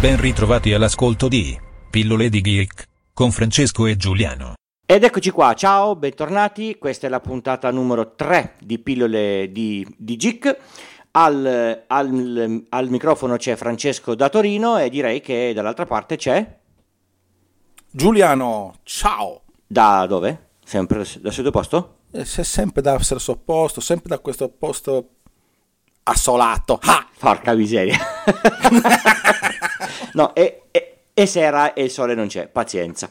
Ben ritrovati all'ascolto di Pillole di Geek con Francesco e Giuliano. Ed eccoci qua, ciao, bentornati. Questa è la puntata numero 3 di Pillole di, di Geek. Al, al, al microfono c'è Francesco da Torino e direi che dall'altra parte c'è Giuliano, ciao! da dove? Sempre dal solito posto? Eh, sempre da stesso posto, sempre da questo posto assolato. Ah! Porca miseria. no, e, e, e sera e il sole non c'è, pazienza.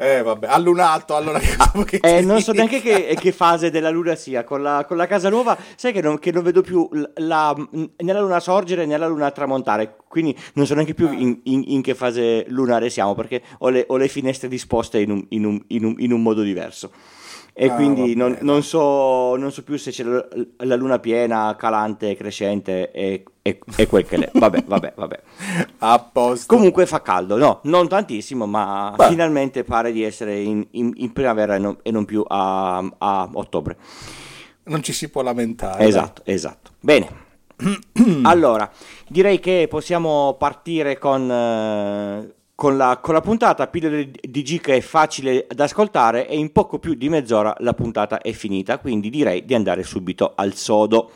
Eh vabbè, allunato, allora che vuoi che Eh, non so neanche che, che fase della luna sia. Con la, con la casa nuova, sai che non, che non vedo più la, né la luna sorgere né la luna tramontare. Quindi non so neanche più in, in- in che fase lunare siamo, perché ho le, ho le finestre disposte in un, in un- in un- in un modo diverso. E Ah, quindi non, non so, non so più se c'è la, la luna piena, calante, crescente e, e- e quel che l'è. Vabbè, vabbè, vabbè. A posto. Comunque fa caldo, no, non tantissimo, ma Beh. finalmente pare di essere in, in- in primavera e non, e non più a, a ottobre. Non ci si può lamentare. dai. Esatto, esatto. Bene. allora, direi che possiamo partire con, eh, con la, con la puntata. Pillole di G che è facile da ascoltare e in poco più di mezz'ora la puntata è finita, quindi direi di andare subito al sodo.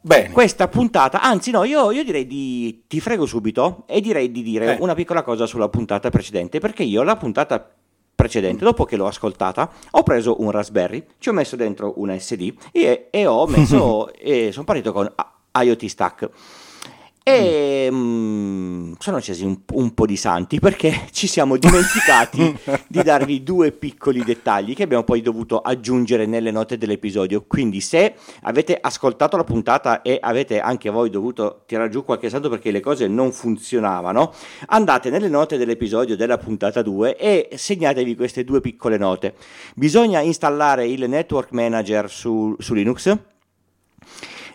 Bene. Questa puntata, anzi no, io, io direi di, ti frego subito e direi di dire Eh. una piccola cosa sulla puntata precedente, perché io la puntata precedente, dopo che l'ho ascoltata, ho preso un Raspberry, ci ho messo dentro un SD e, e ho messo, e sono partito con IoT Stack. E mm, sono scesi un, un po' di santi perché ci siamo dimenticati di darvi due piccoli dettagli che abbiamo poi dovuto aggiungere nelle note dell'episodio. Quindi, se avete ascoltato la puntata e avete anche voi dovuto tirare giù qualche santo perché le cose non funzionavano, andate nelle note dell'episodio della puntata 2 e segnatevi queste due piccole note. Bisogna installare il Network Manager su, su Linux.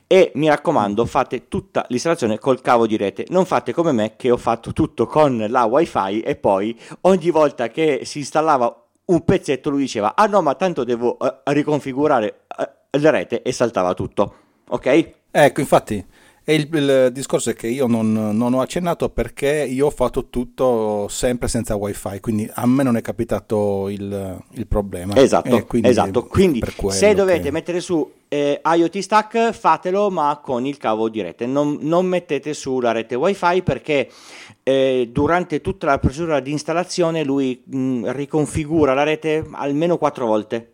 E mi raccomando, fate tutta l'installazione col cavo di rete. Non fate come me che ho fatto tutto con la wifi e poi ogni volta che si installava un pezzetto lui diceva "Ah no, ma tanto devo eh, riconfigurare eh, la rete" e saltava tutto. Ok? Ecco, infatti, e il, il discorso è che io non, non ho accennato perché io ho fatto tutto sempre senza wifi, quindi a me non è capitato il, il problema. Esatto, quindi esatto. Quindi se dovete che- mettere su eh, IoT Stack, fatelo ma con il cavo di rete. Non, non mettete su la rete wifi perché eh, durante tutta la procedura di installazione lui mh, riconfigura la rete almeno quattro volte.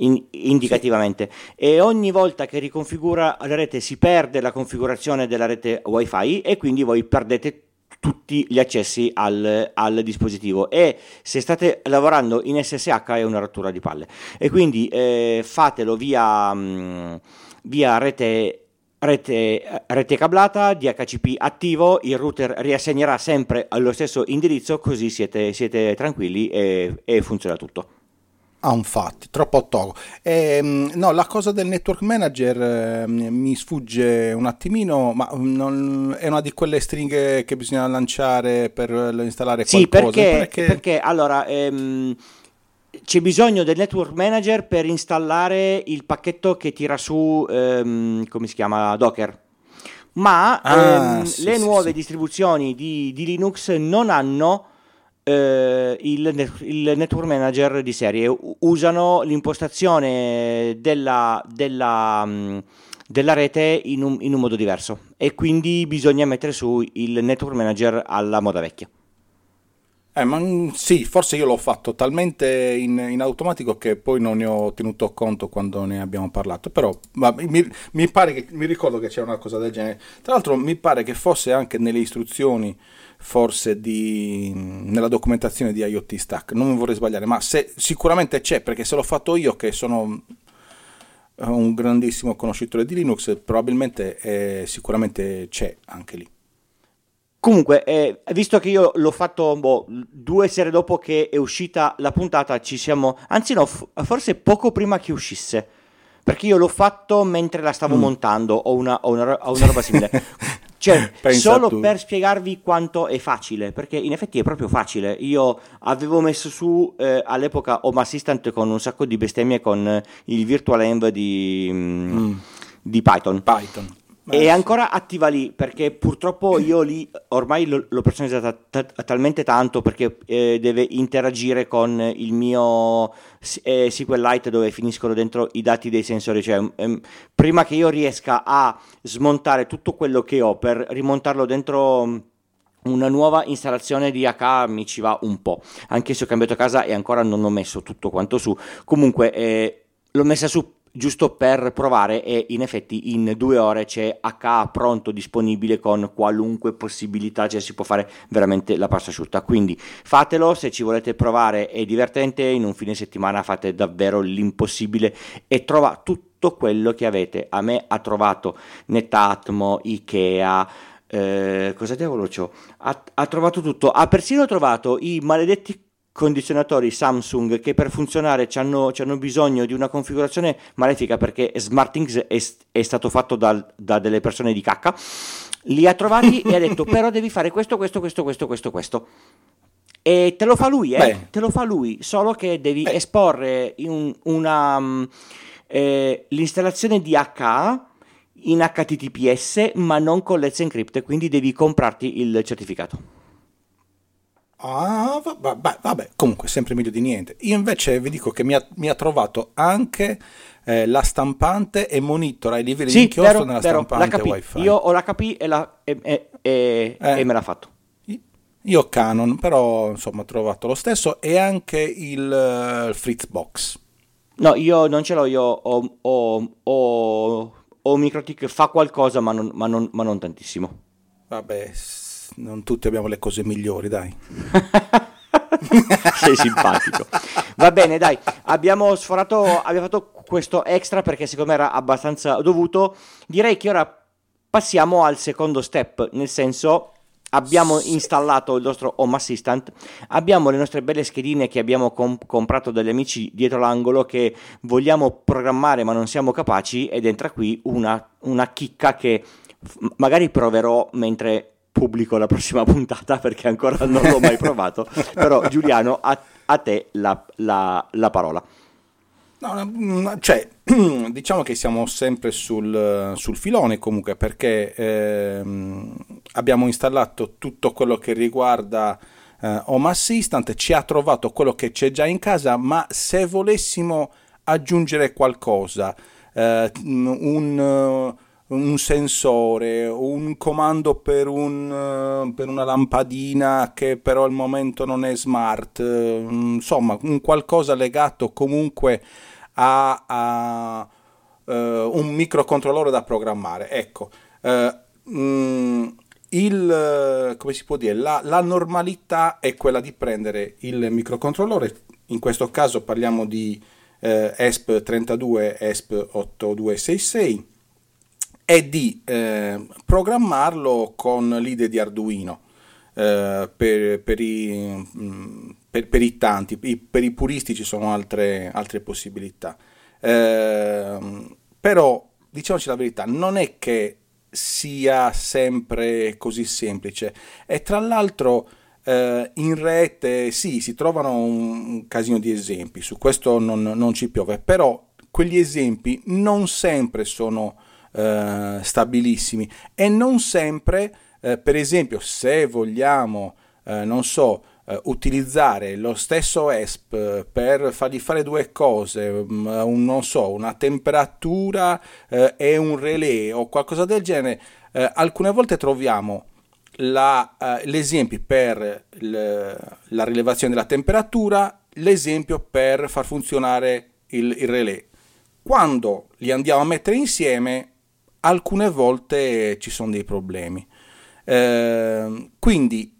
in- indicativamente e ogni volta che riconfigura la rete si perde la configurazione della rete wifi e quindi voi perdete tutti gli accessi al, al dispositivo e se state lavorando in SSH è una rottura di palle e quindi eh, fatelo via, mh, via rete, rete, rete cablata, DHCP attivo, il router riassegnerà sempre allo stesso indirizzo così siete, siete tranquilli e, e funziona tutto. Ah, infatti, troppo togo. Ehm, no, la cosa del network manager ehm, mi sfugge un attimino, ma mm, non- è una di quelle stringhe che bisogna lanciare per eh, installare Sì, qualcosa. perché, perché allora ehm, c'è bisogno del network manager per installare il pacchetto che tira su, ehm, come si chiama, Docker. Ma Ah, ehm, sì, le sì, nuove sì. distribuzioni di, di Linux non hanno eh, il, il network manager di serie, usano l'impostazione della, della, mh, della rete in un, in un modo diverso e quindi bisogna mettere su il network manager alla moda vecchia. Eh, ma mm, sì, forse io l'ho fatto talmente in, in automatico che poi non ne ho tenuto conto quando ne abbiamo parlato. Però mi, mi pare che mi ricordo che c'era una cosa del genere. Tra l'altro, mi pare che fosse anche nelle istruzioni, forse di, nella documentazione di IoT Stack. Non vorrei sbagliare, ma se, sicuramente c'è perché se l'ho fatto io, che sono eh, un grandissimo conoscitore di Linux, probabilmente eh, sicuramente c'è anche lì. Comunque, eh, visto che io l'ho fatto boh, due sere dopo che è uscita la puntata, ci siamo, anzi no, f- forse poco prima che uscisse, perché io l'ho fatto mentre la stavo Mm. montando o una, una una roba simile. Cioè, Pensa solo per spiegarvi quanto è facile, perché in effetti è proprio facile. Io avevo messo su eh, all'epoca Home Assistant con un sacco di bestemmie con eh, il virtual env di, mm, Mm. di Python. Python. È ancora attiva lì perché purtroppo io lì ormai l'ho personalizzata t- talmente tanto perché eh, deve interagire con il mio eh, SQLite dove finiscono dentro i dati dei sensori. Cioè, ehm, prima che io riesca a smontare tutto quello che ho per rimontarlo dentro una nuova installazione di AK mi ci va un po', anche se ho cambiato casa e ancora non ho messo tutto quanto su. Comunque eh, l'ho messa su giusto per provare e in effetti in due ore c'è HA pronto disponibile con qualunque possibilità, cioè si può fare veramente la pasta asciutta. Quindi fatelo se ci volete provare, è divertente, in un fine settimana fate davvero l'impossibile e trova tutto quello che avete. A me ha trovato Netatmo, Ikea, eh, cosa diavolo c'ho? Ha, ha, trovato tutto, ha persino trovato i maledetti condizionatori Samsung che per funzionare hanno bisogno di una configurazione malefica perché SmartThings è, è stato fatto da, da, delle persone di cacca. Li ha trovati e ha detto però devi fare questo, questo, questo, questo, questo, questo. E te lo fa lui, eh? Beh. te lo fa lui, solo che devi Beh. esporre un, una, eh, l'installazione di HA in HTTPS ma non con Let's Encrypt, quindi devi comprarti il certificato. Ah, vabbè, vabbè, comunque sempre meglio di niente. Io invece vi dico che mi ha, mi ha trovato anche eh, la stampante e monitora i livelli sì, di inchiostro vero, nella vero, stampante wifi. Io ho l'HP e, la, e, e, e, eh, e me l'ha fatto. Io ho Canon, però insomma ho trovato lo stesso e anche il uh, Fritzbox. No, io non ce l'ho, io ho, ho, ho, ho MikroTik, fa qualcosa ma non, ma non, ma non tantissimo. Vabbè, non tutti abbiamo le cose migliori, dai. Sei simpatico. Va bene, dai, abbiamo sforato, abbiamo fatto questo extra perché secondo me era abbastanza dovuto. Direi che ora passiamo al secondo step, nel senso abbiamo installato il nostro Home Assistant, abbiamo le nostre belle schedine che abbiamo comp- comprato dagli amici dietro l'angolo che vogliamo programmare ma non siamo capaci ed entra qui una, una chicca che f- magari proverò mentre pubblico la prossima puntata perché ancora non l'ho mai provato. Però Giuliano, a, a te la, la, la parola. No, cioè, diciamo che siamo sempre sul, sul filone comunque perché ehm, abbiamo installato tutto quello che riguarda eh, Home Assistant, ci ha trovato quello che c'è già in casa, ma se volessimo aggiungere qualcosa, eh, un un sensore, un comando per, un, uh, per, una lampadina che però al momento non è smart, uh, insomma un qualcosa legato comunque a, a uh, un microcontrollore da programmare. Ecco, mh, mm, il, come si può dire, la, la normalità è quella di prendere il microcontrollore, in questo caso parliamo di ESP32, ESP8266 è di eh, programmarlo con l'IDE di Arduino eh, per, per, i, mm, per, per, i, tanti, per i puristi ci sono altre, altre possibilità. Eh, però, diciamoci la verità, non è che sia sempre così semplice e tra l'altro eh, in rete sì, si trovano un, casino di esempi, su questo non, non ci piove, però quegli esempi non sempre sono eh, stabilissimi e non sempre, eh, per esempio, se vogliamo, eh, non so, eh, utilizzare lo stesso ESP per fargli fare due cose, mm, un, non so, una temperatura eh, e un relè o qualcosa del genere, alcune volte troviamo la, l'esempio per la rilevazione della temperatura, l'esempio per far funzionare il, il relè. Quando li andiamo a mettere insieme alcune volte ci sono dei problemi. Eh, quindi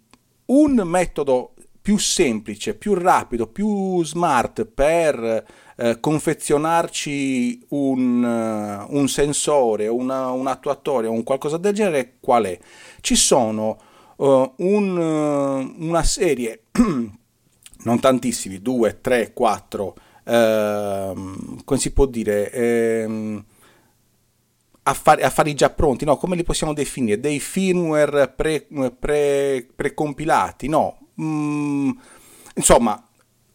un metodo più semplice, più rapido, più smart per eh, confezionarci un, uh, un sensore, una, un attuatore o un qualcosa del genere, qual è? Ci sono uh, un, uh, una serie, non tantissimi, due, tre, quattro, ehm, come si può dire? Ehm, affari, affari già pronti, no? Come li possiamo definire? Dei firmware pre, pre, precompilati, no? Mm, insomma,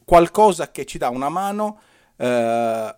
qualcosa che ci dà una mano eh,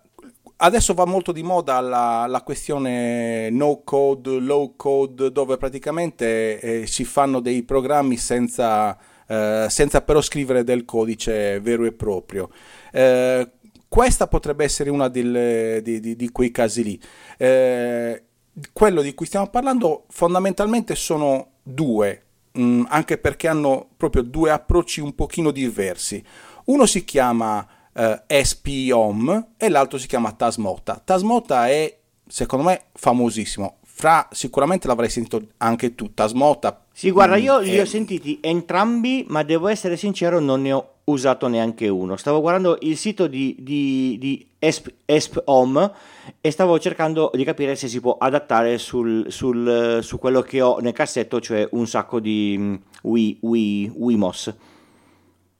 adesso va molto di moda la, la, questione no code, low code, dove praticamente eh, si fanno dei programmi senza, eh, senza, però scrivere del codice vero e proprio. Eh, questa potrebbe essere una delle, di, di, di, quei casi lì. Eh, quello di cui stiamo parlando fondamentalmente sono due, mh, mm, anche perché hanno proprio due approcci un pochino diversi. Uno si chiama eh, SPOM e l'altro si chiama Tasmota. Tasmota è, secondo me, famosissimo. Fra, sicuramente l'avrai sentito anche tu, Tasmota. Sì, guarda, io li ho sentiti entrambi, ma devo essere sincero, non ne ho usato neanche uno. Stavo guardando il sito di, di, di Esp, Esp Home e stavo cercando di capire se si può adattare sul, sul, su quello che ho nel cassetto, cioè un sacco di um, Wii, Wii, Wimos.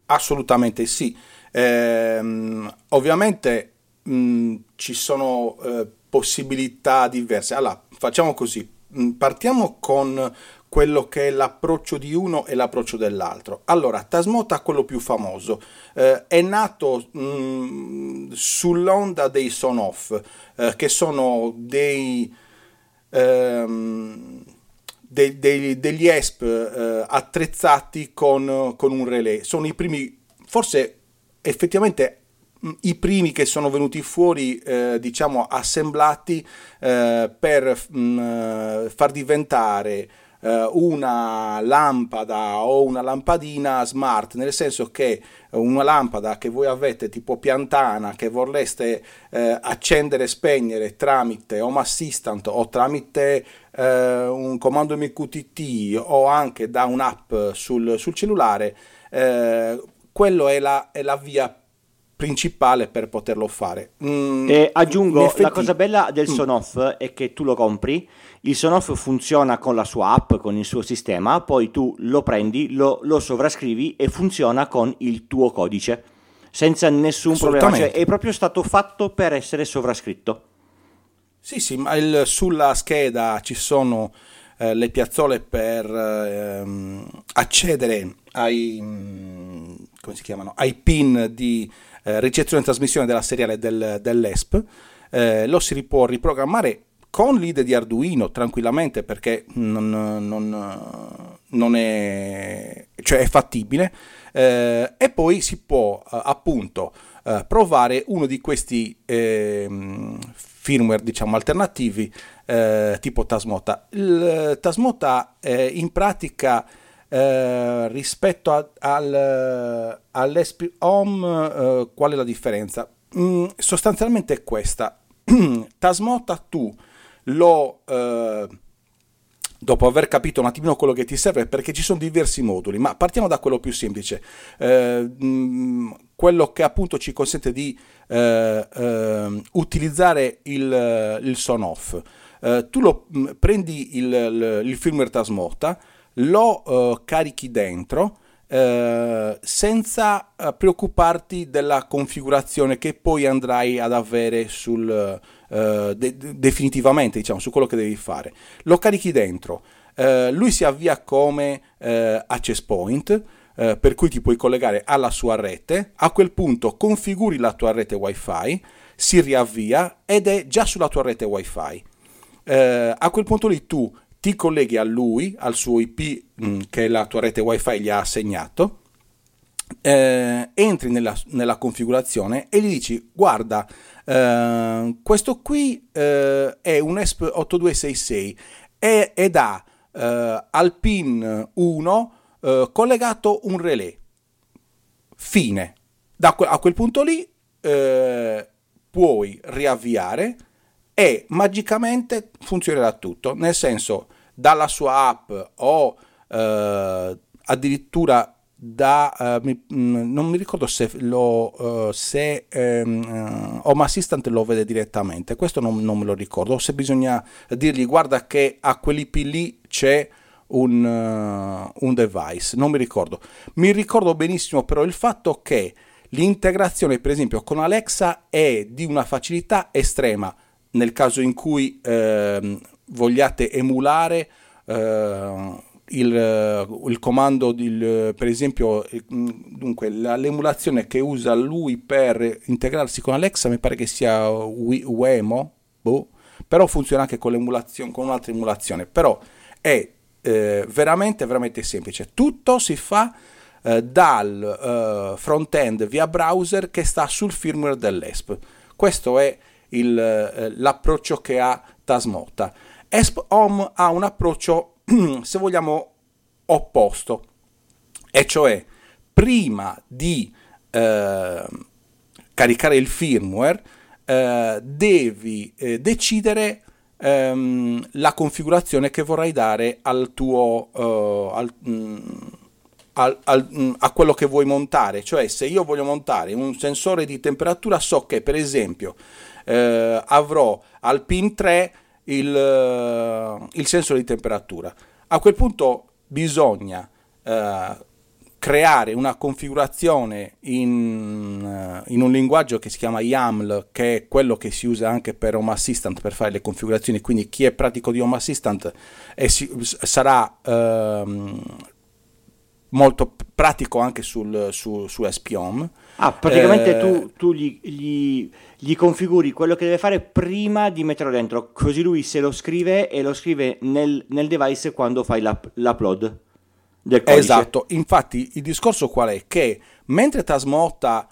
Assolutamente sì. Ehm, ovviamente mh, ci sono eh, possibilità diverse. Allora, facciamo così. Partiamo con quello che è l'approccio di uno e l'approccio dell'altro. Allora, Tasmota, quello più famoso, eh, è nato mh, sull'onda dei son-off, eh, che sono dei, ehm, dei, dei, degli ESP eh, attrezzati con, con un relay. Sono i primi, forse effettivamente i primi che sono venuti fuori, eh, diciamo, assemblati eh, per mh, eh, far diventare eh, una lampada o una lampadina smart, nel senso che una lampada che voi avete tipo piantana che vorreste eh, accendere e spegnere tramite Home Assistant o tramite eh, un comando MQTT o anche da un'app sul, sul cellulare, quello è la, è la via principale per poterlo fare. Mm, e aggiungo, la cosa bella del mm. Sonoff è che tu lo compri, il Sonoff funziona con la sua app, con il suo sistema, poi tu lo prendi, lo, lo sovrascrivi e funziona con il tuo codice, senza nessun problema, cioè è proprio stato fatto per essere sovrascritto. Sì, sì, ma il, sulla scheda ci sono eh, le piazzole per ehm, accedere ai, mm, come si chiamano, ai pin di eh, ricezione e trasmissione della seriale del, dell'ESP, eh, lo si può riprogrammare con l'IDE di Arduino tranquillamente perché non, non, non è, cioè è fattibile eh, e poi si può eh, appunto eh, provare uno di questi ehm, firmware diciamo alternativi eh, tipo Tasmota. Il Tasmota in pratica eh, rispetto a, al, all'SP Home, eh, qual è la differenza? Mm, sostanzialmente è questa. Tasmota tu lo... Eh, dopo aver capito un attimino quello che ti serve, perché ci sono diversi moduli, ma partiamo da quello più semplice, eh, mh, mm, quello che appunto ci consente di eh, eh, utilizzare il, il son off. Eh, tu lo, mh, mm, prendi il, il, il firmware Tasmota, lo uh, carichi dentro senza preoccuparti della configurazione che poi andrai ad avere sul, de- definitivamente diciamo, su quello che devi fare. Lo carichi dentro, lui si avvia come access point. per cui ti puoi collegare alla sua rete, a quel punto configuri la tua rete wifi, si riavvia ed è già sulla tua rete wifi. a quel punto lì tu ti colleghi a lui, al suo IP mh, mm, che la tua rete wifi gli ha assegnato, eh, entri nella, nella, configurazione e gli dici guarda eh, questo qui eh, è un ESP 8266 e, ed ha eh, al pin 1 eh, collegato un relay fine. Da que- a quel punto lì eh, puoi riavviare e magicamente funzionerà tutto. Nel senso dalla sua app o addirittura da uh, mi, mm, non mi ricordo se, lo, uh, se um, Home Assistant lo vede direttamente questo non, non, me lo ricordo se bisogna dirgli guarda che a quell'IP lì c'è un, un device non mi ricordo. Mi ricordo benissimo però il fatto che l'integrazione per esempio con Alexa è di una facilità estrema nel caso in cui eh, vogliate emulare eh, il, il, comando, il, per esempio, dunque, la, l'emulazione che usa lui per integrarsi con Alexa mi pare che sia Wemo, boh, però funziona anche con l'emulazione, con un'altra emulazione, però è eh, veramente, veramente semplice. Tutto si fa eh, dal eh, front-end via browser che sta sul firmware dell'ESP. Questo è il, eh, l'approccio che ha Tasmota. ESP Home ha un approccio, se vogliamo, opposto, e cioè prima di eh, caricare il firmware eh, devi eh, decidere ehm, la configurazione che vorrai dare al tuo uh, al, mm, al, al, mm, a quello che vuoi montare. Cioè se io voglio montare un sensore di temperatura so che per esempio eh, avrò al pin 3 il, uh, il sensore di temperatura a quel punto bisogna uh, creare una configurazione in, uh, in, un linguaggio che si chiama YAML, che è quello che si usa anche per Home Assistant per fare le configurazioni, quindi chi è pratico di Home Assistant è, si, sarà uh, molto pratico anche sul, su, su SPOM. Ah, praticamente eh, tu, tu gli, gli, gli, configuri quello che deve fare prima di metterlo dentro, così lui se lo scrive e lo scrive nel, nel device quando fai l'up, l'upload del codice. Esatto, infatti il discorso qual è? Che mentre Tasmota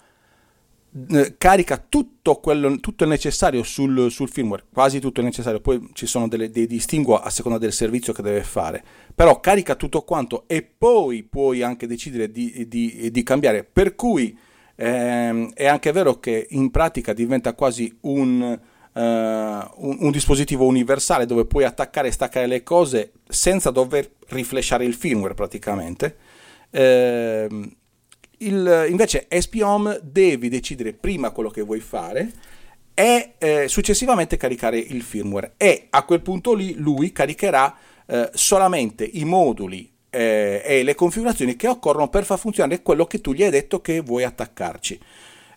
eh, carica tutto, quello, tutto il necessario sul, sul, firmware, quasi tutto il necessario, poi ci sono delle, dei distinguo a seconda del servizio che deve fare, però carica tutto quanto e poi puoi anche decidere di, di, di cambiare, per cui ehm, è anche vero che in pratica diventa quasi un uh, un, un, dispositivo universale dove puoi attaccare e staccare le cose senza dover riflashare il firmware praticamente. Uh, il, invece SPOM devi decidere prima quello che vuoi fare e eh, successivamente caricare il firmware e a quel punto lì lui caricherà eh, solamente i moduli eh, e le configurazioni che occorrono per far funzionare quello che tu gli hai detto che vuoi attaccarci.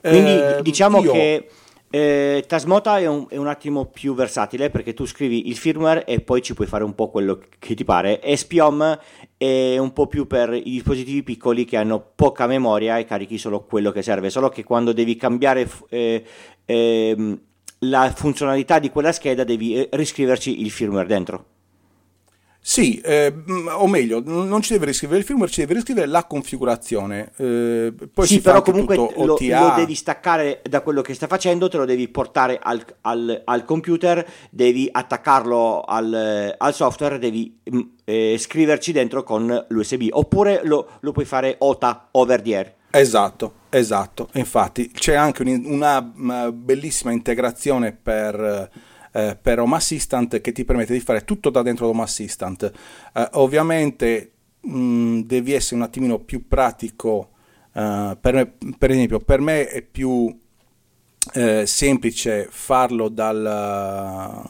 Quindi ehm, diciamo io... che eh, Tasmota è un, è un, attimo più versatile perché tu scrivi il firmware e poi ci puoi fare un po' quello che ti pare. SPOM è un po' più per i dispositivi piccoli che hanno poca memoria e carichi solo quello che serve, solo che quando devi cambiare eh, eh, la funzionalità di quella scheda devi eh, riscriverci il firmware dentro. Sì, eh, o meglio, non ci deve riscrivere il firmware, ci deve riscrivere la configurazione. Eh, poi sì, però comunque lo, lo, devi staccare da quello che sta facendo, te lo devi portare al, al, al computer, devi attaccarlo al, al software, devi mm, eh, scriverci dentro con l'USB, oppure lo, lo, puoi fare OTA, over the air. Esatto, esatto. Infatti c'è anche un, una, una bellissima integrazione per eh, per Home Assistant che ti permette di fare tutto da dentro Home Assistant. Eh, ovviamente mh, mm, devi essere un attimino più pratico, eh, per, me, per, esempio per me è più eh, semplice farlo dal,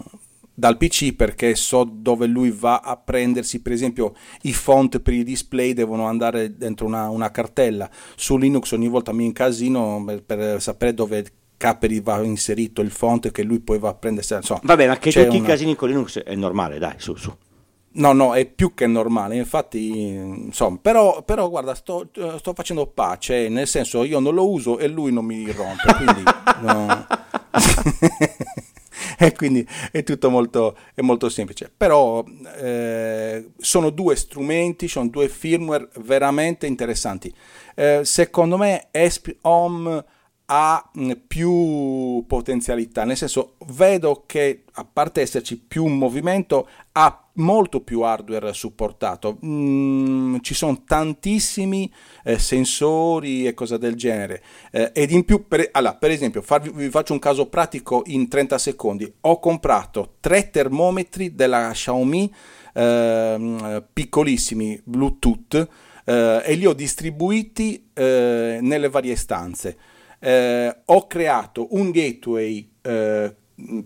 dal PC perché so dove lui va a prendersi per esempio i font per i display devono andare dentro una, una cartella su Linux ogni volta mi incasino per, per sapere dove Capri va inserito il font che lui poi va a prendersi. Insomma, Vabbè, ma che tutti una... i casini con Linux è normale, dai, su, su. No, no, è più che normale, infatti, insomma, però, però guarda, sto, sto, facendo pace, nel senso io non lo uso e lui non mi rompe, quindi... no. e quindi è tutto molto, è molto semplice. Però eh, sono due strumenti, sono due firmware veramente interessanti. Eh, secondo me ESP Home ha più potenzialità, nel senso vedo che a parte esserci più movimento ha molto più hardware supportato, mm, ci sono tantissimi eh, sensori e cose del genere. Eh, ed in più, per, allora, per esempio farvi, vi faccio un caso pratico in 30 secondi, ho comprato tre termometri della Xiaomi eh, piccolissimi Bluetooth eh, e li ho distribuiti eh, nelle varie stanze eh, ho creato un gateway eh,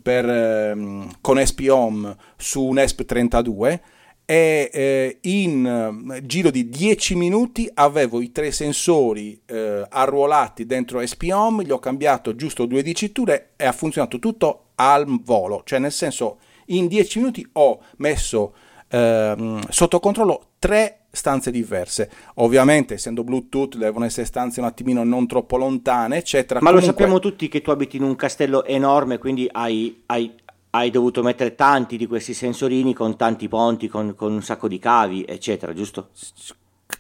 per, eh, con SPOM su un ESP32 e eh, in eh, giro di 10 minuti avevo i tre sensori eh, arruolati dentro SPOM, gli ho cambiato giusto due diciture e ha funzionato tutto al volo, cioè nel senso in 10 minuti ho messo ehm, sotto controllo tre stanze diverse. Ovviamente, essendo Bluetooth, devono essere stanze un attimino non troppo lontane, eccetera. Ma Comunque... lo sappiamo tutti che tu abiti in un castello enorme, quindi hai, hai, hai dovuto mettere tanti di questi sensorini con tanti ponti, con, con un sacco di cavi, eccetera, giusto?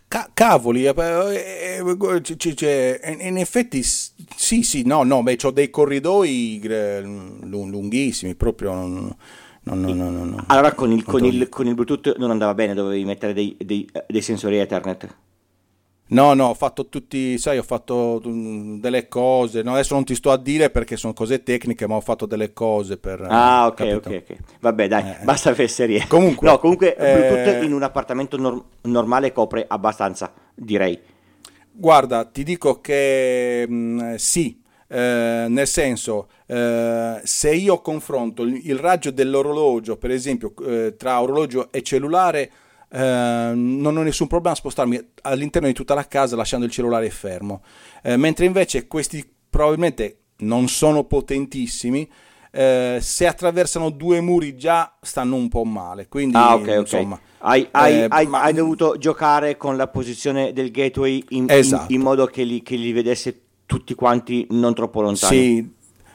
Ca- cavoli, eh, eh, eh, in effetti sì, sì, no, no, beh, ho dei corridoi lunghissimi, proprio... Non, no, no, no, no, Allora con il, con, il, con il, Bluetooth non andava bene, dovevi mettere dei, dei, dei sensori Ethernet. No, no, ho fatto tutti, sai, ho fatto mm, delle cose, no, adesso non ti sto a dire perché sono cose tecniche, ma ho fatto delle cose per... Ah, ok, capito? ok, ok. Vabbè, dai, eh, basta fesserie. Comunque... No, comunque eh, Bluetooth in un appartamento nor- normale copre abbastanza, direi. Guarda, ti dico che mh, mm, sì, eh, nel senso, eh, se io confronto il, il, raggio dell'orologio, per esempio, eh, tra orologio e cellulare, eh, non ho nessun problema a spostarmi all'interno di tutta la casa lasciando il cellulare fermo, eh, mentre invece questi probabilmente non sono potentissimi. Se attraversano due muri già stanno un po' male. Quindi, ah, okay, insomma, okay. Hai, hai, hai, ma... hai, dovuto giocare con la posizione del gateway in, esatto. in, in modo che li, che li, vedesse tutti quanti non troppo lontani. Sì,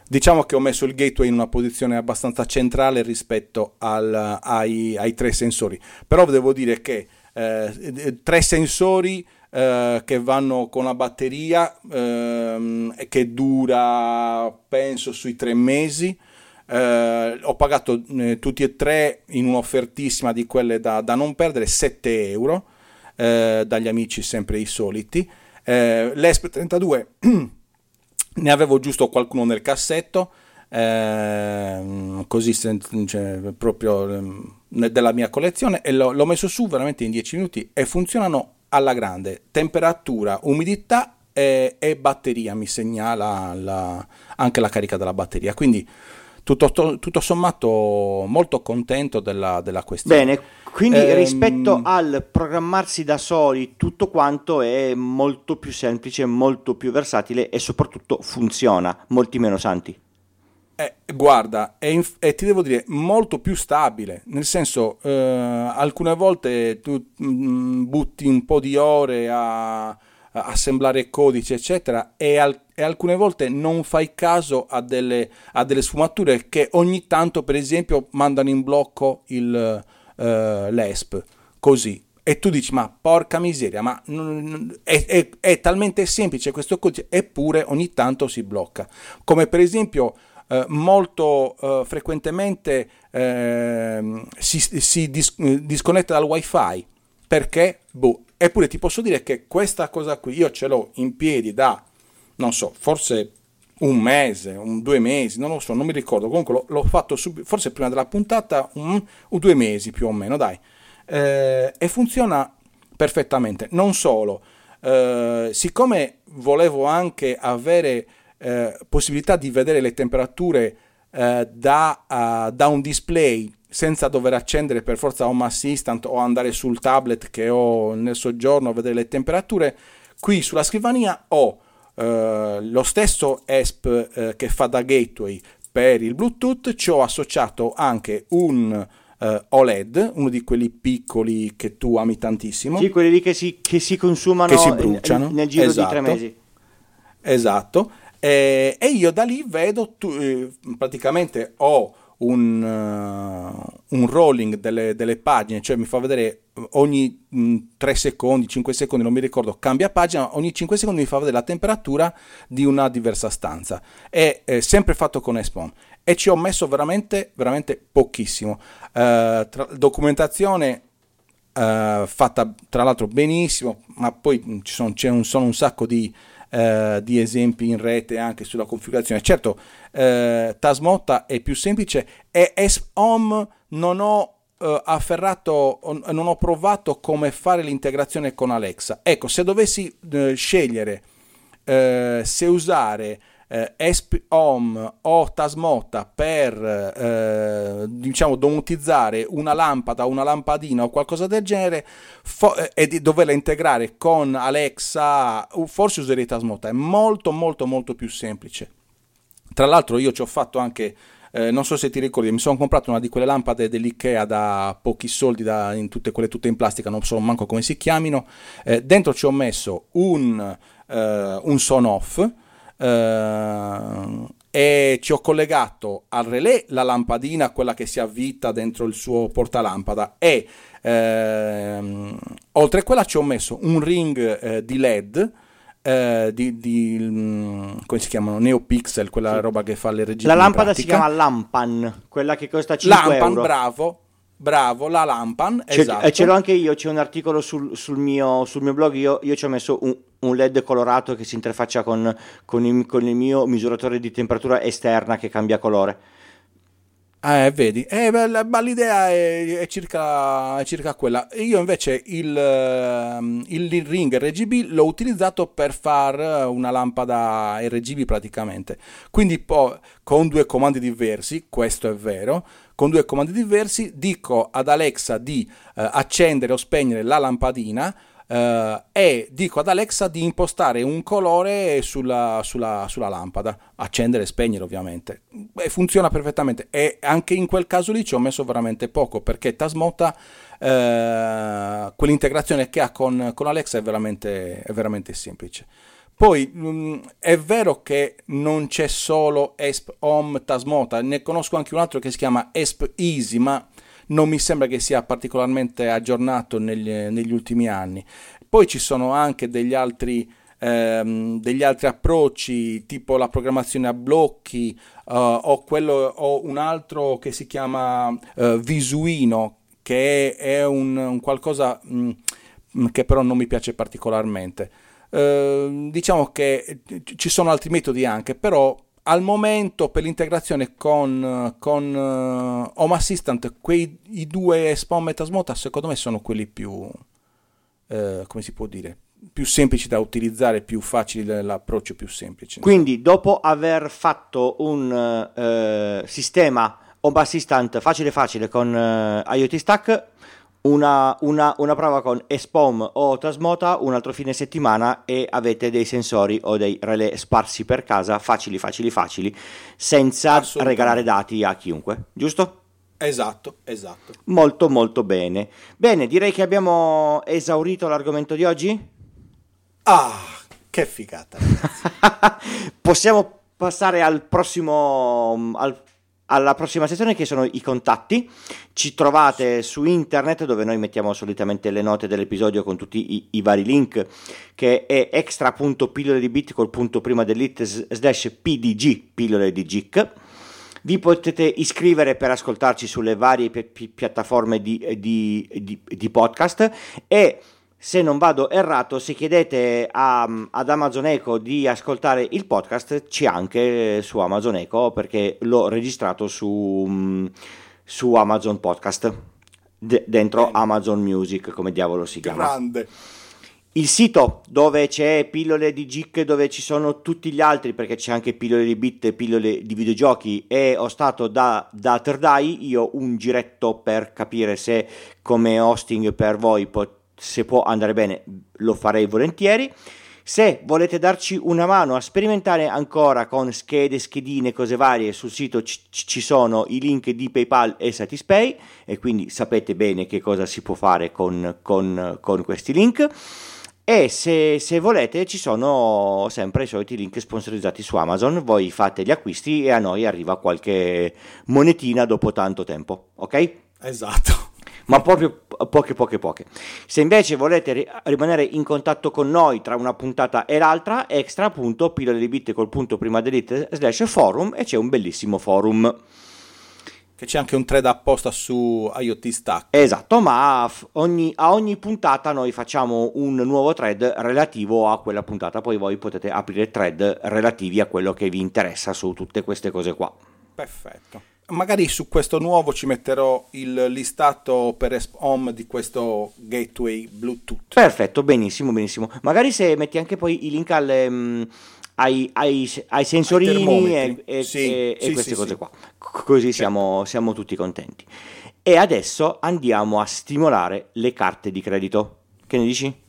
Diciamo che ho messo il gateway in una posizione abbastanza centrale rispetto al, ai, ai, tre sensori, però devo dire che eh, tre sensori eh, che vanno con la batteria eh, che dura penso sui tre mesi. Eh, ho pagato eh, tutti e tre in un'offertissima di quelle da, da non perdere 7 euro dagli amici sempre i soliti. L'ESP 32 ne avevo giusto qualcuno nel cassetto, eh, così cioè, proprio eh, della mia collezione e l'ho, l'ho, messo su veramente in 10 minuti e funzionano alla grande. Temperatura, umidità e, e batteria mi segnala la, anche la carica della batteria. Quindi tutto, tutto sommato molto contento della, della questione. Bene, quindi ehm... rispetto al programmarsi da soli, tutto quanto è molto più semplice, molto più versatile e soprattutto funziona, molti meno santi. Eh, guarda, è inf- e ti devo dire, molto più stabile, nel senso, eh, alcune volte tu mh, mm, butti un po' di ore a assemblare codici, eccetera, e, al- e, alcune volte non fai caso a delle, a delle, sfumature che ogni tanto, per esempio, mandano in blocco il, uh, l'ESP, così. E tu dici, ma porca miseria, ma è, è, è, talmente semplice questo codice, eppure ogni tanto si blocca. Come per esempio, eh, molto eh, frequentemente eh, si, si dis- disconnette dal wifi perché, boh, Eppure ti posso dire che questa cosa qui io ce l'ho in piedi da, non so, forse un mese, un, due mesi, non lo so, non mi ricordo. Comunque l'ho, l'ho fatto subito, forse prima della puntata, un, un, due mesi più o meno, dai. Eh, e funziona perfettamente. Non solo, eh, siccome volevo anche avere eh, possibilità di vedere le temperature eh, da, uh, da un display senza dover accendere per forza Home Assistant o andare sul tablet che ho nel soggiorno a vedere le temperature, qui sulla scrivania ho eh, lo stesso ESP eh, che fa da gateway per il Bluetooth, ci ho associato anche un eh, OLED, uno di quelli piccoli che tu ami tantissimo. Sì, quelli lì che si, che si consumano che si bruciano. nel giro esatto. di tre mesi. Esatto. e io da lì vedo, tu, eh, praticamente ho un, uh, un rolling delle, delle, pagine, cioè mi fa vedere ogni mh, mm, 3 secondi, 5 secondi, non mi ricordo, cambia pagina, ogni 5 secondi mi fa vedere la temperatura di una diversa stanza. È, è sempre fatto con Espon e ci ho messo veramente, veramente pochissimo. Uh, tra, documentazione uh, fatta tra l'altro benissimo, ma poi ci sono, c'è un, sono un sacco di eh, di esempi in rete anche sulla configurazione. Certo, eh, Tasmotta è più semplice e S-Home non ho eh, afferrato, non ho provato come fare l'integrazione con Alexa. Ecco, se dovessi eh, scegliere eh, se usare eh, ESP Home o Tasmota per eh, diciamo domotizzare una lampada, una lampadina o qualcosa del genere fo- eh, e di doverla integrare con Alexa, forse userei Tasmota, è molto molto molto più semplice. Tra l'altro io ci ho fatto anche eh, non so se ti ricordi, mi sono comprato una di quelle lampade dell'Ikea da pochi soldi, da, in tutte quelle tutte in plastica, non so manco come si chiamino. Eh, dentro ci ho messo un, eh, un son off eh, e ci ho collegato al relè la lampadina, quella che si avvita dentro il suo portalampada e ehm, oltre a quella ci ho messo un ring eh, di LED eh, di, di mm, come si chiamano NeoPixel, quella sì. roba che fa le regie. La lampada si chiama Lampan, quella che costa 5 Lampan, euro. bravo. Bravo, la Lampan, c'è, esatto. E ce l'ho anche io, c'è un articolo sul, sul, mio, sul mio, blog, io, io, ci ho messo un, un, LED colorato che si interfaccia con, con, il, con il mio misuratore di temperatura esterna che cambia colore. Eh, vedi, eh, ma l'idea è, è, circa, è, circa, quella. Io invece il, ehm, il, ring RGB l'ho utilizzato per fare una lampada RGB praticamente. Quindi poi con due comandi diversi, questo è vero, con due comandi diversi dico ad Alexa di eh, accendere o spegnere la lampadina Uh, e dico ad Alexa di impostare un colore sulla, sulla, sulla, lampada, accendere e spegnere ovviamente. E funziona perfettamente e anche in quel caso lì ci ho messo veramente poco perché Tasmota, uh, quell'integrazione che ha con, con Alexa è veramente, è veramente semplice. Poi mh, mm, è vero che non c'è solo ESP Home Tasmota, ne conosco anche un altro che si chiama ESP Easy, ma non mi sembra che sia particolarmente aggiornato negli, negli ultimi anni. Poi ci sono anche degli altri, ehm, degli altri approcci, tipo la programmazione a blocchi, uh, o, quello, o un altro che si chiama uh, Visuino, che è, è un, un, qualcosa mh, mm, che però non mi piace particolarmente. Uh, diciamo che ci sono altri metodi anche, però al momento per l'integrazione con, con uh, Home Assistant, quei i due Spawn Metasmota secondo me sono quelli più, uh, come si può dire, più semplici da utilizzare, più facili l'approccio più semplice. Quindi dopo aver fatto un uh, sistema Home Assistant facile facile con IoT Stack, una, una, una, prova con ESPOM o Tasmota un altro fine settimana e avete dei sensori o dei relè sparsi per casa facili, facili, facili, senza regalare dati a chiunque, giusto? Esatto, esatto. Molto, molto bene. Bene, direi che abbiamo esaurito l'argomento di oggi. Ah, che figata. Possiamo passare al prossimo, al alla prossima sezione che sono i contatti. Ci trovate su internet dove noi mettiamo solitamente le note dell'episodio con tutti i, i vari link che è extra.pillole di bit col punto prima dell'it slash pdg pillole di gic. Vi potete iscrivere per ascoltarci sulle varie pi- pi- piattaforme di, di, di, di podcast e se non vado errato, se chiedete a, ad Amazon Echo di ascoltare il podcast, c'è anche su Amazon Echo perché l'ho registrato su, su Amazon Podcast, de, dentro. Amazon Music, come diavolo si chiama. Grande. Il sito dove c'è pillole di GIC, dove ci sono tutti gli altri, perché c'è anche pillole di bit pillole di videogiochi, e ho stato da, da Terdai, io un giretto per capire se come hosting per voi pot- se può andare bene lo farei volentieri. Se volete darci una mano a sperimentare ancora con schede, schedine, cose varie, sul sito c- ci sono i link di PayPal e Satispay e quindi sapete bene che cosa si può fare con, con, con questi link. E se, se, volete ci sono sempre i soliti link sponsorizzati su Amazon, voi fate gli acquisti e a noi arriva qualche monetina dopo tanto tempo, ok? Esatto ma proprio poche poche poche. Se invece volete rimanere in contatto con noi tra una puntata e l'altra, extra appunto pillole di bit col punto prima delete slash forum e c'è un bellissimo forum. Che c'è anche un thread apposta su IoT Stack. Esatto, ma ogni, a ogni puntata noi facciamo un nuovo thread relativo a quella puntata, poi voi potete aprire thread relativi a quello che vi interessa su tutte queste cose qua. Perfetto magari su questo nuovo ci metterò il listato per home di questo gateway Bluetooth. Perfetto, benissimo, benissimo. Magari se metti anche poi i link alle, um, ai, ai, ai, sensorini ai e, sì, e, sì, e, queste sì, cose qua. Così siamo, siamo tutti contenti. E adesso andiamo a stimolare le carte di credito. Che ne dici?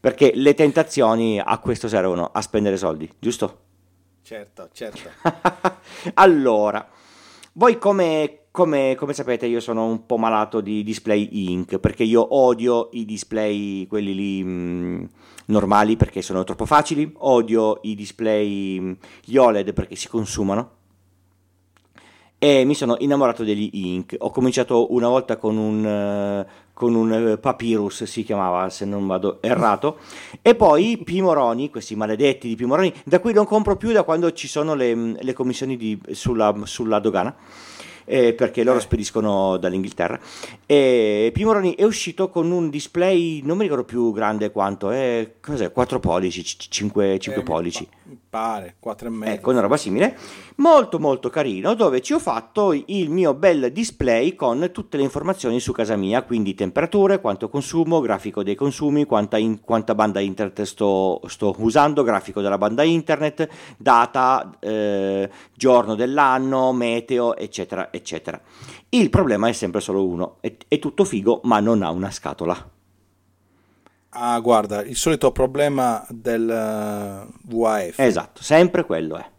Perché le tentazioni a questo servono, a spendere soldi, giusto? Certo, certo. allora, voi come, come, come, sapete io sono un po' malato di display ink perché io odio i display quelli lì mh, mm, normali perché sono troppo facili, odio i display mh, gli OLED perché si consumano e mi sono innamorato degli ink. Ho cominciato una volta con un, uh, con un eh, papyrus, si chiamava se non vado errato, e poi Pimoroni, questi maledetti di Pimoroni, da cui non compro più da quando ci sono le, le commissioni di, sulla, sulla dogana eh, perché loro eh. spediscono dall'Inghilterra. E Pimoroni è uscito con un display, non mi ricordo più grande quanto, è cos'è, 4 pollici, 5, 5 eh, pollici. Pare, 4 e mezzo. Ecco, una roba simile. Molto molto carino, dove ci ho fatto il mio bel display con tutte le informazioni su casa mia, quindi temperature, quanto consumo, grafico dei consumi, quanta, in, quanta banda internet sto, sto, usando, grafico della banda internet, data, eh, giorno dell'anno, meteo, eccetera, eccetera. Il problema è sempre solo uno, è, è tutto figo ma non ha una scatola. Ah, guarda, il solito problema del eh, VAF. Esatto, sempre quello è.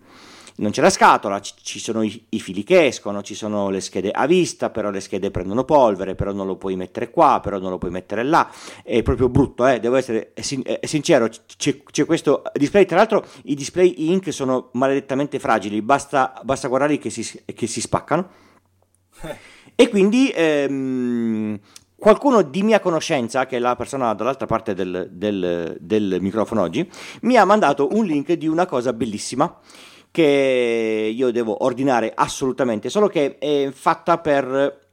Non c'è la scatola, ci sono i, i, fili che escono, ci sono le schede a vista, però le schede prendono polvere, però non lo puoi mettere qua, però non lo puoi mettere là. È proprio brutto, eh? devo essere sin- sincero, c'è, c'è, questo display. Tra l'altro i display ink sono maledettamente fragili, basta, basta guardarli che si, che si spaccano. E quindi ehm, qualcuno di mia conoscenza, che è la persona dall'altra parte del, del, del, microfono oggi, mi ha mandato un link di una cosa bellissima che io devo ordinare assolutamente, solo che è fatta per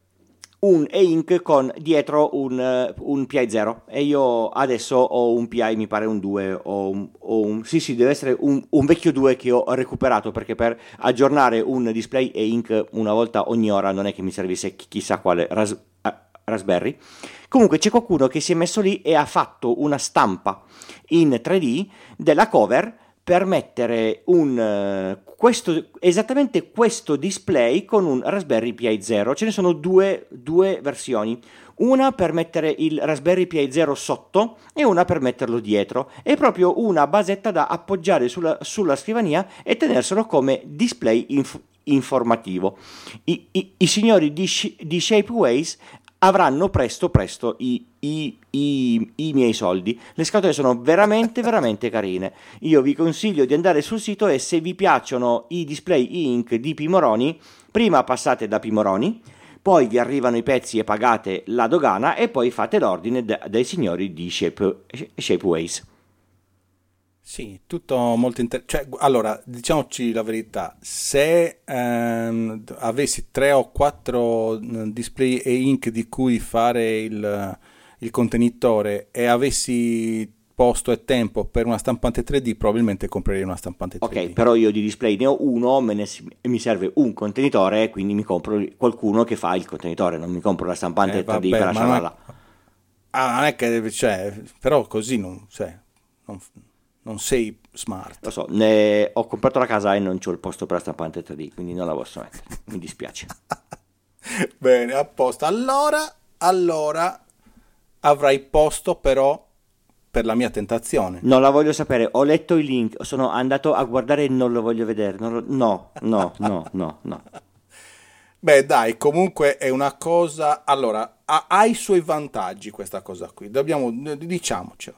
un e-ink con dietro un, un PI 0 e io adesso ho un PI mi pare un 2 o un, o un sì sì deve essere un, un, vecchio 2 che ho recuperato perché per aggiornare un display e-ink una volta ogni ora non è che mi servisse chissà quale ras, Raspberry comunque c'è qualcuno che si è messo lì e ha fatto una stampa in 3D della cover per mettere un, eh, questo, esattamente questo display con un Raspberry Pi 0. Ce ne sono due, due, versioni, una per mettere il Raspberry Pi 0 sotto e una per metterlo dietro. È proprio una basetta da appoggiare sulla, sulla scrivania e tenerselo come display inf- informativo. I, i, I, signori di, di Shapeways avranno presto presto i, i, i, i, miei soldi. Le scatole sono veramente veramente carine. Io vi consiglio di andare sul sito e se vi piacciono i display ink di Pimoroni, prima passate da Pimoroni, poi vi arrivano i pezzi e pagate la dogana e poi fate l'ordine da, dai signori di Shape, Shapeways. Sì, tutto molto interessante. Cioè, allora, diciamoci la verità, se ehm, avessi tre o quattro mm, display e ink di cui fare il, il, contenitore e avessi posto e tempo per una stampante 3D, probabilmente comprerei una stampante 3D. Ok, però io di display ne ho uno, ne, mi serve un contenitore, quindi mi compro qualcuno che fa il contenitore, non mi compro la stampante eh, 3D vabbè, per lasciarla là. Ah, non è che, cioè, però così non, cioè, non non sei smart. Lo so, ne... ho comprato la casa e non c'ho il posto per la stampante 3D, quindi non la posso mettere. Mi dispiace. Bene, a posto. Allora, allora avrai posto però per la mia tentazione. Non la voglio sapere, ho letto i link, sono andato a guardare e non lo voglio vedere. Lo... No, no, no, no, no. Beh, dai, comunque è una cosa. Allora, ha, ha i suoi vantaggi questa cosa qui. Dobbiamo, diciamocelo.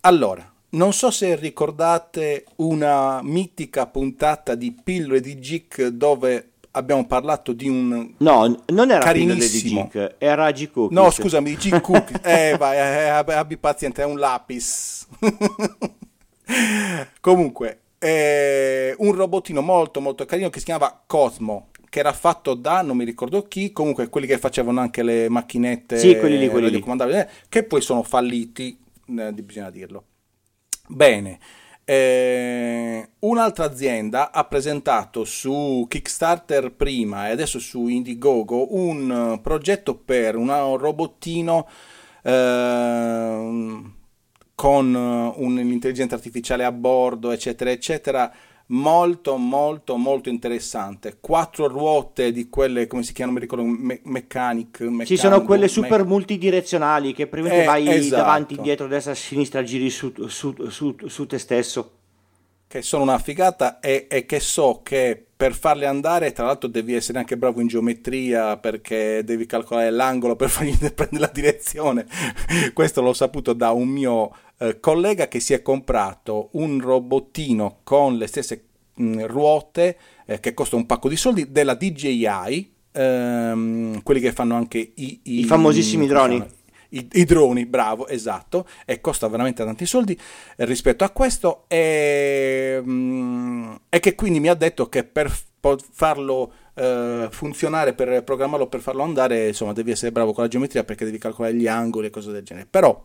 Allora, non so se ricordate una mitica puntata di Pillole di Gic dove abbiamo parlato di un No, non era Pillole di Gic, era G Cookies. No, scusami, G Cookies. eh, vai, eh, eh abbi pazienza, è un lapis. Comunque, eh, un robotino molto molto carino che si chiamava Cosmo che era fatto da non mi ricordo chi, comunque quelli che facevano anche le macchinette sì, quelli lì, quelli lì. Eh, che poi sono falliti, eh, bisogna dirlo. Bene, eh, un'altra azienda ha presentato su Kickstarter prima e adesso su Indiegogo un progetto per un robottino eh, con un'intelligenza artificiale a bordo, eccetera, eccetera, molto molto molto interessante quattro ruote di quelle come si chiamano mi ricordo me- mechanic, mechanico, ci sono quelle super me- multidirezionali che prima eh, vai esatto. davanti indietro destra sinistra giri su, su, su, su te stesso che sono una figata e, e, che so che per farle andare, tra l'altro, devi essere anche bravo in geometria perché devi calcolare l'angolo per fargli prendere la direzione. Questo l'ho saputo da un mio eh, collega che si è comprato un robottino con le stesse mh, ruote eh, che costa un pacco di soldi della DJI. Ehm, quelli che fanno anche i, i, I famosissimi droni i, i, droni, bravo, esatto, e costa veramente tanti soldi. Rispetto a questo e, mm, e che quindi mi ha detto che per farlo eh, funzionare, per programmarlo, per farlo andare, insomma, devi essere bravo con la geometria perché devi calcolare gli angoli e cose del genere. Però,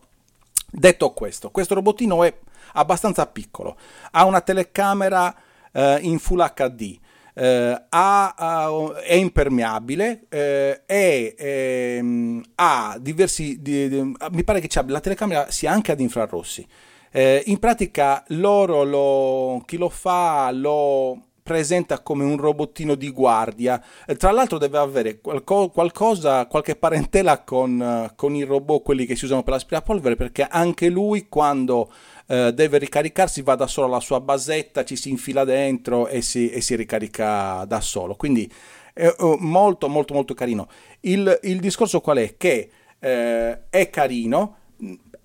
detto questo, questo robottino è abbastanza piccolo, ha una telecamera eh, in Full HD, eh, ha, ha, è impermeabile eh, e ehm, ha diversi di, di, mi pare che la telecamera sia anche ad infrarossi. Eh, in pratica loro lo, chi lo fa lo presenta come un robottino di guardia. Eh, tra l'altro deve avere qualco, qualcosa, qualche parentela con, con, i robot, quelli che si usano per l'aspirapolvere, perché anche lui quando eh, deve ricaricarsi va da solo alla sua basetta, ci si infila dentro e si, e si ricarica da solo. Quindi uh, molto molto molto carino. Il, il, discorso qual è? Che eh, è carino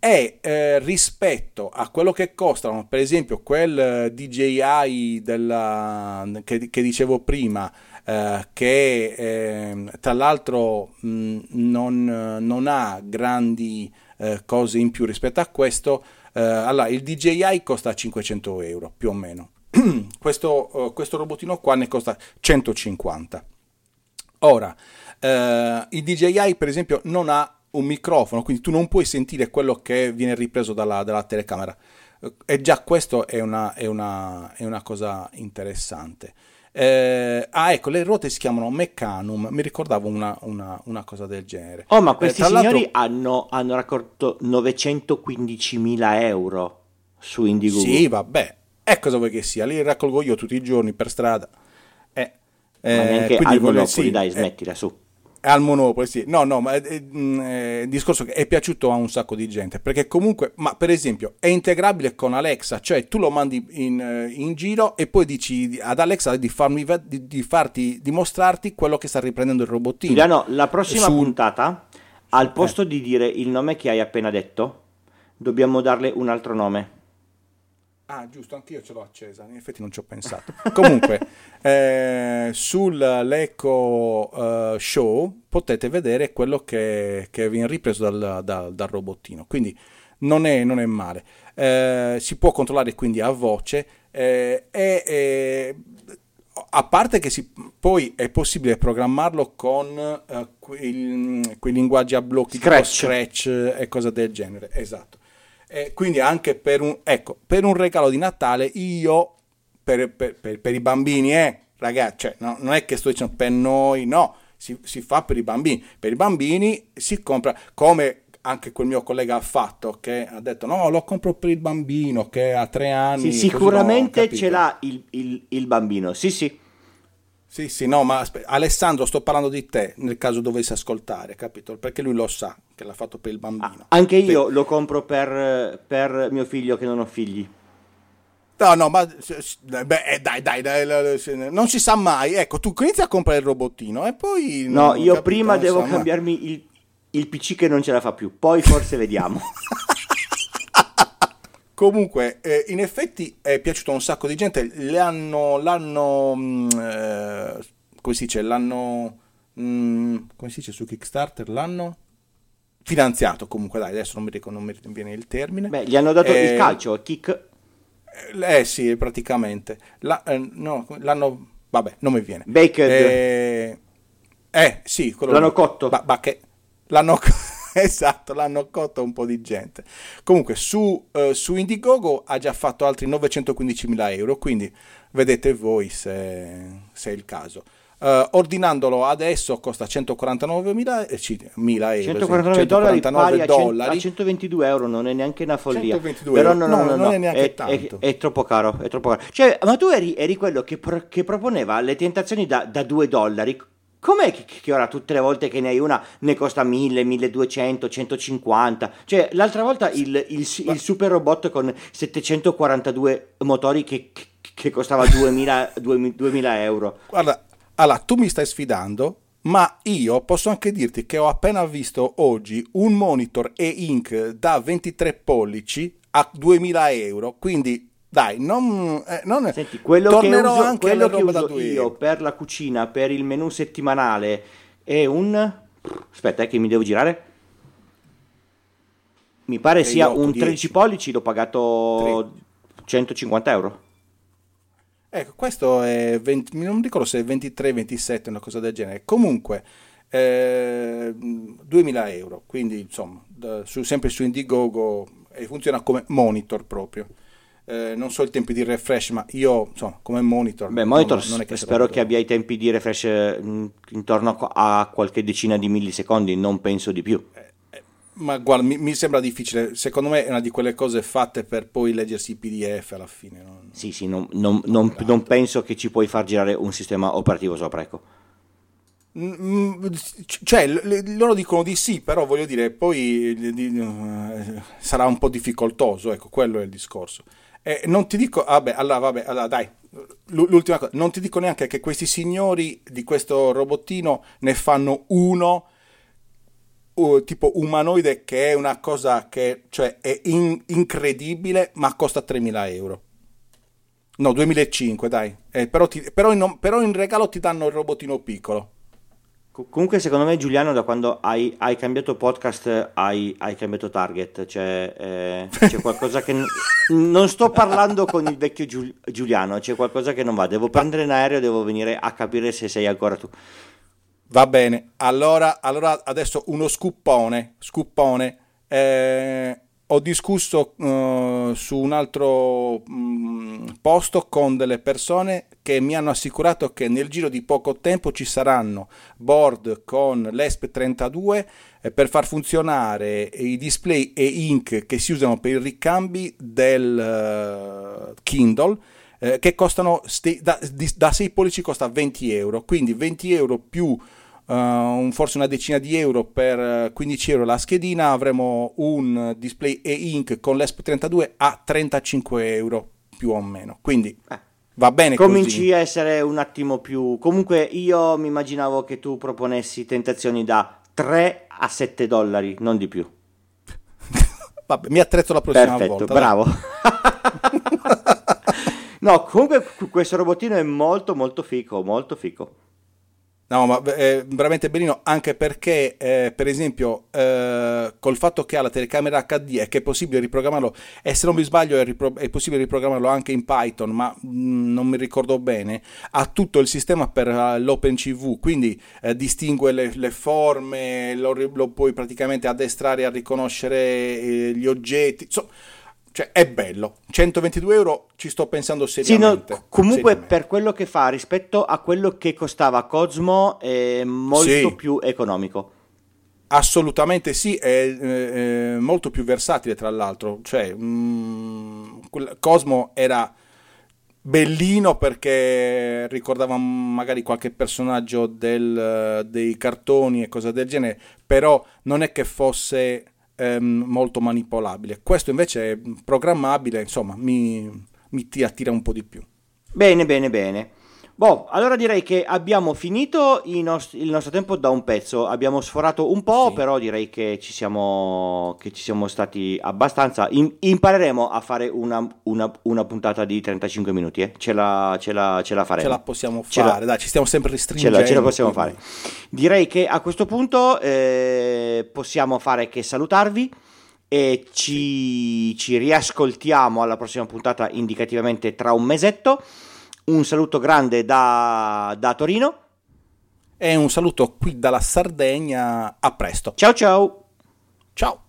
e eh, rispetto a quello che costano, per esempio quel DJI della, che, che dicevo prima, eh, che eh, tra l'altro mh, non, non, ha grandi eh, cose in più rispetto a questo, eh, allora il DJI costa 500 euro più o meno. questo, questo robotino qua ne costa 150. Ora, il DJI per esempio non ha un microfono, quindi tu non puoi sentire quello che viene ripreso dalla, dalla telecamera. E già questo è una, è una, è una cosa interessante. Eh, ah, ecco, le ruote si chiamano Meccanum. Mi ricordavo una, una, una cosa del genere. Oh, ma questi eh, signori hanno, hanno, raccolto 915.000 euro su Indiegogo. Sì, vabbè. E cosa vuoi che sia? Li raccolgo io tutti i giorni per strada. Eh, ma neanche eh, al Monopoli, sì, dai, eh, smettila su. Al Monopoli, sì. No, no, ma è, è, il discorso che è piaciuto a un sacco di gente, perché comunque, ma per esempio, è integrabile con Alexa, cioè tu lo mandi in, eh, in giro e poi dici ad Alexa di, farmi, di, di farti, dimostrarti quello che sta riprendendo il robottino. Giuliano, la prossima Su... puntata, al posto eh. di dire il nome che hai appena detto, dobbiamo darle un altro nome. Ah, giusto, anch'io ce l'ho accesa, in effetti non ci ho pensato. Comunque, eh, sull'Eco uh, Show potete vedere quello che, che viene ripreso dal, dal, dal robottino, quindi non è, non è male. Eh, si può controllare quindi a voce eh, e a parte che si, poi è possibile programmarlo con uh, quei, quei, linguaggi a blocchi Scratch. Scratch e cose del genere. Esatto. E quindi anche per un, ecco, per un regalo di Natale io, per, per, per, per i bambini, eh, ragazzi, cioè, no, non è che sto dicendo per noi, no, si, si fa per i bambini. Per i bambini si compra come anche quel mio collega ha fatto che ha detto no lo compro per il bambino che ha tre anni sì, sicuramente no, ce l'ha il, il, il, bambino sì sì sì sì no ma aspe- Alessandro sto parlando di te nel caso dovessi ascoltare capito perché lui lo sa che l'ha fatto per il bambino. Ah, anche io per... lo compro per, per, mio figlio che non ho figli. No, no, ma beh, eh, dai, dai, dai, non si sa mai. Ecco, tu inizi a comprare il robottino e poi... No, io capito, prima devo cambiarmi il, il PC che non ce la fa più, poi forse vediamo. Comunque, eh, in effetti è piaciuto a un sacco di gente. L'hanno, l'hanno, mm, eh, come si dice, l'hanno, mm, come si dice su Kickstarter, l'hanno finanziato comunque, dai, adesso non mi, ricordo, non mi viene il termine. Beh, gli hanno dato eh, il calcio, kick. Eh, eh sì, praticamente. La, eh, no, l'hanno, vabbè, non mi viene. Baked. Eh, eh sì, l'hanno lì. cotto. Ba, ba, che, l'hanno esatto, l'hanno cotto un po' di gente. Comunque, su, uh, su Indiegogo ha già fatto altri 915.000 euro, quindi vedete voi se, se è il caso. Uh, ordinandolo adesso costa 149.000 eh, sì, euro 149 sì, dollari, pari dollari. A, 122 euro non è neanche una follia 122 però no, no, no, no, non è neanche è, tanto è, è, troppo caro, è troppo caro cioè, ma tu eri, eri quello che, pro, che, proponeva le tentazioni da, da 2 dollari Com'è che, che, ora tutte le volte che ne hai una ne costa 1000, 1200, 150? Cioè, l'altra volta il, il, il super robot con 742 motori che, che costava 2000, 2000 euro. Guarda, allora, tu mi stai sfidando, ma io posso anche dirti che ho appena visto oggi un monitor e-ink da 23 pollici a 2000 euro, quindi dai, non, eh, non Senti, quello che uso, anche quello che uso io per la cucina, per il menu settimanale è un... Aspetta, eh, che mi devo girare. Mi pare sia un 10. 13 pollici, l'ho pagato 3. 150 euro. Ecco, questo è 20, non ricordo se è 23, 27, una cosa del genere. Comunque, eh, 2000 euro, quindi insomma, su, sempre su Indiegogo e funziona come monitor proprio. Eh, non so i tempi di refresh, ma io insomma, come monitor. Beh, monitor non, non che spero che abbia i tempi di refresh eh, intorno a qualche decina di millisecondi, non penso di più. Eh, ma guarda, mi, mi, sembra difficile. Secondo me è una di quelle cose fatte per poi leggersi i PDF alla fine. Non... Sì, sì, non, non, non, penso che ci puoi far girare un sistema operativo sopra, ecco. Mm, mm, cioè, loro dicono di sì, però voglio dire, poi sarà un po' difficoltoso, ecco, quello è il discorso. E non ti dico, vabbè, allora, vabbè, allora, dai, l'ultima cosa, non ti dico neanche che questi signori di questo robottino ne fanno uno uh, tipo umanoide che è una cosa che cioè, è in- incredibile ma costa 3.000 euro. No, 2005 dai, eh, però, ti, però, in, però, in, regalo ti danno il robotino piccolo. Comunque secondo me Giuliano da quando hai, hai cambiato podcast hai, hai, cambiato target, cioè eh, c'è qualcosa che... N- non sto parlando con il vecchio Giul- Giuliano, c'è qualcosa che non va, devo prendere un aereo, devo venire a capire se sei ancora tu. Va bene, allora, allora adesso uno scuppone, scuppone. Eh, ho discusso uh, su un altro um, posto con delle persone che mi hanno assicurato che nel giro di poco tempo ci saranno board con l'ESP32 eh, per far funzionare i display e ink che si usano per i ricambi del uh, Kindle eh, che costano st- da, da 6 pollici costa 20 euro. Quindi 20 euro più uh, forse una decina di euro per 15 euro la schedina, avremo un display e-ink con l'ESP32 a 35 euro più o meno. Quindi eh. va bene Cominci così. a essere un attimo più... Comunque io mi immaginavo che tu proponessi tentazioni da 3 a 7 dollari, non di più. Vabbè, mi attrezzo la prossima Perfetto, volta. bravo. no, comunque questo robottino è molto molto fico, molto fico. No, ma è veramente bellino anche perché, eh, per esempio, eh, col fatto che ha la telecamera HD e che è possibile riprogrammarlo, e se non mi sbaglio è, ripro- è possibile riprogrammarlo anche in Python, ma mh, mm, non mi ricordo bene, ha tutto il sistema per uh, l'OpenCV, quindi eh, distingue le, le forme, lo, lo, puoi praticamente addestrare a riconoscere eh, gli oggetti. Insomma, cioè, è bello. 122 euro ci sto pensando seriamente. Sì, no, comunque seriamente. per quello che fa rispetto a quello che costava Cosmo è molto sì. più economico. Assolutamente sì, è, è, è, molto più versatile tra l'altro. Cioè, mh, mm, Cosmo era bellino perché ricordava magari qualche personaggio del, dei cartoni e cose del genere, però non è che fosse ehm, molto manipolabile. Questo invece è programmabile, insomma, mi, mi ti attira un po' di più. Bene, bene, bene. Boh, allora direi che abbiamo finito nostri, il nostro tempo da un pezzo, abbiamo sforato un po', sì. però direi che ci siamo, che ci siamo stati abbastanza. In, impareremo a fare una, una, una, puntata di 35 minuti, eh? ce, la, ce, la, ce la faremo. Ce la possiamo fare, la, dai, ci stiamo sempre restringendo. Ce la, ce la possiamo quindi. fare. Direi che a questo punto eh, possiamo fare che salutarvi e ci, ci riascoltiamo alla prossima puntata indicativamente tra un mesetto. Un saluto grande da, da Torino. E un saluto qui dalla Sardegna. A presto. Ciao ciao. Ciao.